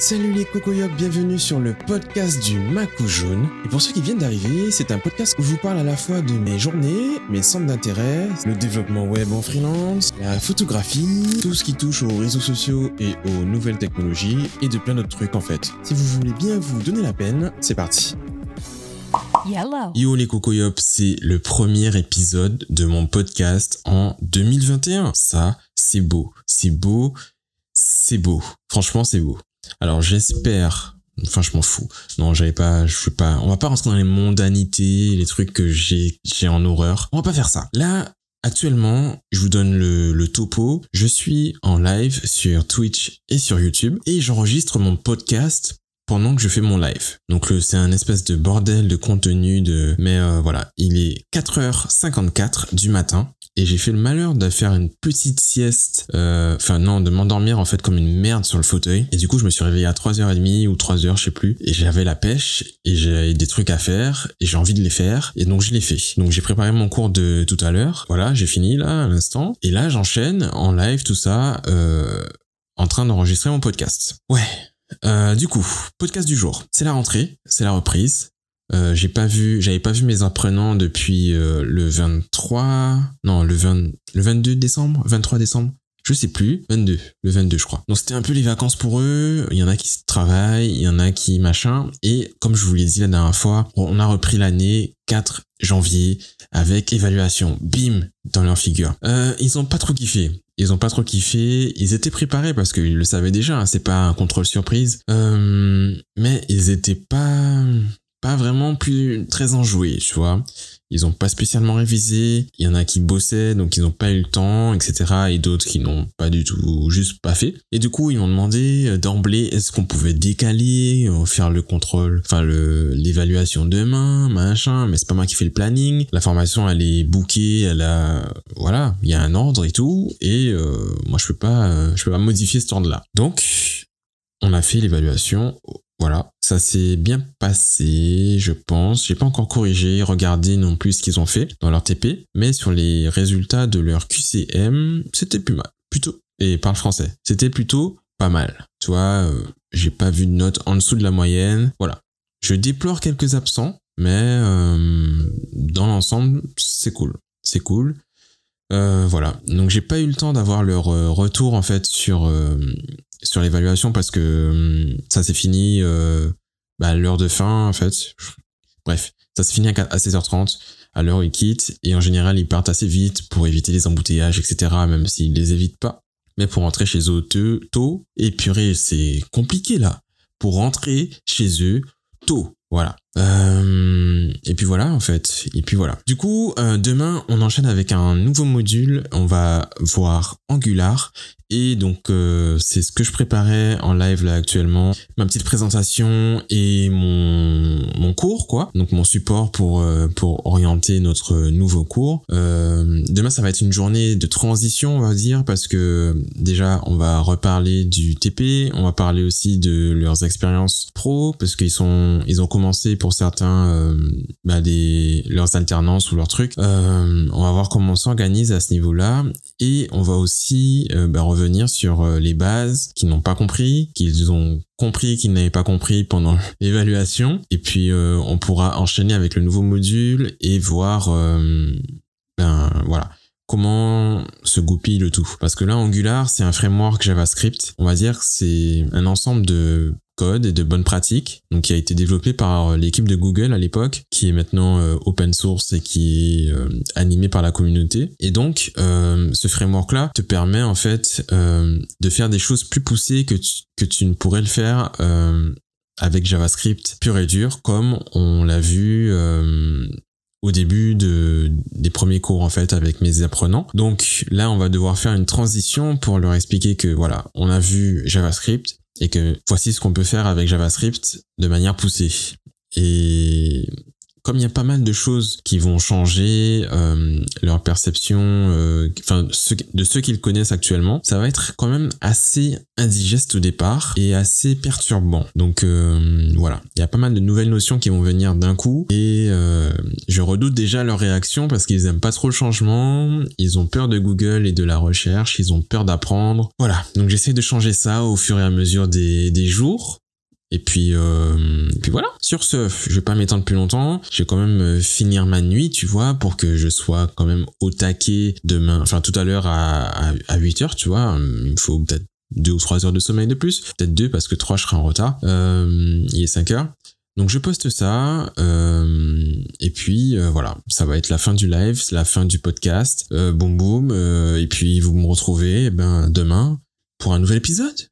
Salut les cocoyocs, bienvenue sur le podcast du Macou Jaune. Et pour ceux qui viennent d'arriver, c'est un podcast où je vous parle à la fois de mes journées, mes centres d'intérêt, le développement web en freelance, la photographie, tout ce qui touche aux réseaux sociaux et aux nouvelles technologies et de plein d'autres trucs en fait. Si vous voulez bien vous donner la peine, c'est parti. Yellow. Yo les cocoyops, c'est le premier épisode de mon podcast en 2021. Ça, c'est beau, c'est beau, c'est beau. Franchement, c'est beau. Alors j'espère enfin je m'en fous. Non j'avais pas je suis pas on va pas rentrer dans les mondanités les trucs que j'ai en horreur. On va pas faire ça. Là Actuellement, je vous donne le, le, topo. Je suis en live sur Twitch et sur YouTube et j'enregistre mon podcast pendant que je fais mon live. Donc c'est un espèce de bordel de contenu de mais euh, voilà, il est 4h54 du matin et j'ai fait le malheur de faire une petite sieste, euh, enfin non, de m'endormir en fait comme une merde sur le fauteuil. Et du coup, je me suis réveillé à 3h30 ou 3h, je sais plus. Et j'avais la pêche et j'avais des trucs à faire et j'ai envie de les faire. Et donc, je l'ai fait. Donc, j'ai préparé mon cours de tout à l'heure. Voilà, j'ai fini là à l'instant. Et là, j'enchaîne en live tout ça, euh, en train d'enregistrer mon podcast. Ouais. Euh, du coup, podcast du jour. C'est la rentrée, c'est la reprise. Euh, j'ai pas vu, j'avais pas vu mes apprenants depuis euh, le 23, non, le 20, le 22 décembre, 23 décembre. Je sais plus, 22, le 22 je crois. Donc c'était un peu les vacances pour eux, il y en a qui travaillent, il y en a qui machin, et comme je vous l'ai dit la dernière fois, on a repris l'année 4 janvier avec évaluation, bim, dans leur figure. Euh, ils ont pas trop kiffé. Ils ont pas trop kiffé. Ils étaient préparés parce qu'ils le savaient déjà. Hein, c'est pas un contrôle surprise. Euh, mais ils étaient pas pas vraiment plus très enjoués, tu vois. Ils ont pas spécialement révisé. Il y en a qui bossaient, donc ils n'ont pas eu le temps, etc. Et d'autres qui n'ont pas du tout, juste pas fait. Et du coup, ils m'ont demandé euh, d'emblée, est-ce qu'on pouvait décaler, euh, faire le contrôle, enfin le l'évaluation demain, machin. Mais c'est pas moi qui fais le planning. La formation, elle est bookée, elle a, voilà, il y a un ordre et tout. Et euh, moi, je peux pas, je peux pas modifier cet ordre-là. Donc, on a fait l'évaluation voilà, ça s'est bien passé, je pense. J'ai pas encore corrigé, regardé non plus ce qu'ils ont fait dans leur TP, mais sur les résultats de leur QCM, c'était plus mal, plutôt. Et parle français, c'était plutôt pas mal. Tu vois, euh, j'ai pas vu de note en dessous de la moyenne. Voilà. Je déplore quelques absents, mais euh, dans l'ensemble, c'est cool. C'est cool. Euh, voilà. Donc j'ai pas eu le temps d'avoir leur retour en fait sur sur l'évaluation parce que hum, ça s'est fini euh, bah, à l'heure de fin en fait. Bref, ça s'est fini à 16h30 à l'heure ils quittent et en général ils partent assez vite pour éviter les embouteillages etc même s'ils les évitent pas. Mais pour rentrer chez eux tôt, et purée c'est compliqué là. Pour rentrer chez eux tôt, voilà. Euh, et puis voilà en fait. Et puis voilà. Du coup, euh, demain on enchaîne avec un nouveau module. On va voir Angular et donc euh, c'est ce que je préparais en live là actuellement, ma petite présentation et mon mon cours quoi. Donc mon support pour pour orienter notre nouveau cours. Demain ça va être une journée de transition on va dire parce que déjà on va reparler du TP, on va parler aussi de leurs expériences pro parce qu'ils sont ils ont commencé pour certains bah, des leurs alternances ou leurs trucs. on va voir comment on s'organise à ce niveau-là et on va aussi bah, revenir sur euh, les bases qu'ils n'ont pas compris, qu'ils ont compris qu'ils n'avaient pas compris pendant l'évaluation. Et puis euh, on pourra enchaîner avec le nouveau module et voir, euh, ben voilà, comment se goupille le tout. Parce que là, Angular, c'est un framework JavaScript. On va dire que c'est un ensemble de et de bonnes pratiques, donc qui a été développé par euh, l'équipe de Google à l'époque, qui est maintenant euh, open source et qui est euh, animé par la communauté. Et donc, ce framework-là te permet en fait de faire des choses plus poussées que tu, que tu ne pourrais le faire avec JavaScript pur et dur, comme on l'a vu au début de, des premiers cours en fait avec mes apprenants. Donc là, on va devoir faire une transition pour leur expliquer que voilà, on a vu JavaScript, et que voici ce qu'on peut faire avec JavaScript de manière poussée. Et comme il y a pas mal de choses qui vont changer euh, leur perception, euh, enfin de ceux qu'ils connaissent actuellement, ça va être quand même assez indigeste au départ et assez perturbant. Donc euh, voilà, il y a pas mal de nouvelles notions qui vont venir d'un coup et je redoute déjà leur réaction parce qu'ils aiment pas trop le changement, ils ont peur de Google et de la recherche, ils ont peur d'apprendre. Voilà, donc j'essaie de changer ça au fur et à mesure des, des jours. Et puis, euh, puis voilà. Sur ce, je vais pas m'étendre plus longtemps. Je vais quand même euh, finir ma nuit, tu vois, pour que je sois quand même au taquet demain, enfin tout à l'heure à, à, 8 heures, tu vois. Il me faut peut-être deux ou trois heures de sommeil de plus. Peut-être deux parce que trois, je serai en retard. Euh, il est 5 heures. Donc je poste ça euh, et puis euh, voilà, ça va être la fin du live, la fin du podcast. Euh, boum boum et puis vous me retrouvez eh ben demain pour un nouvel épisode.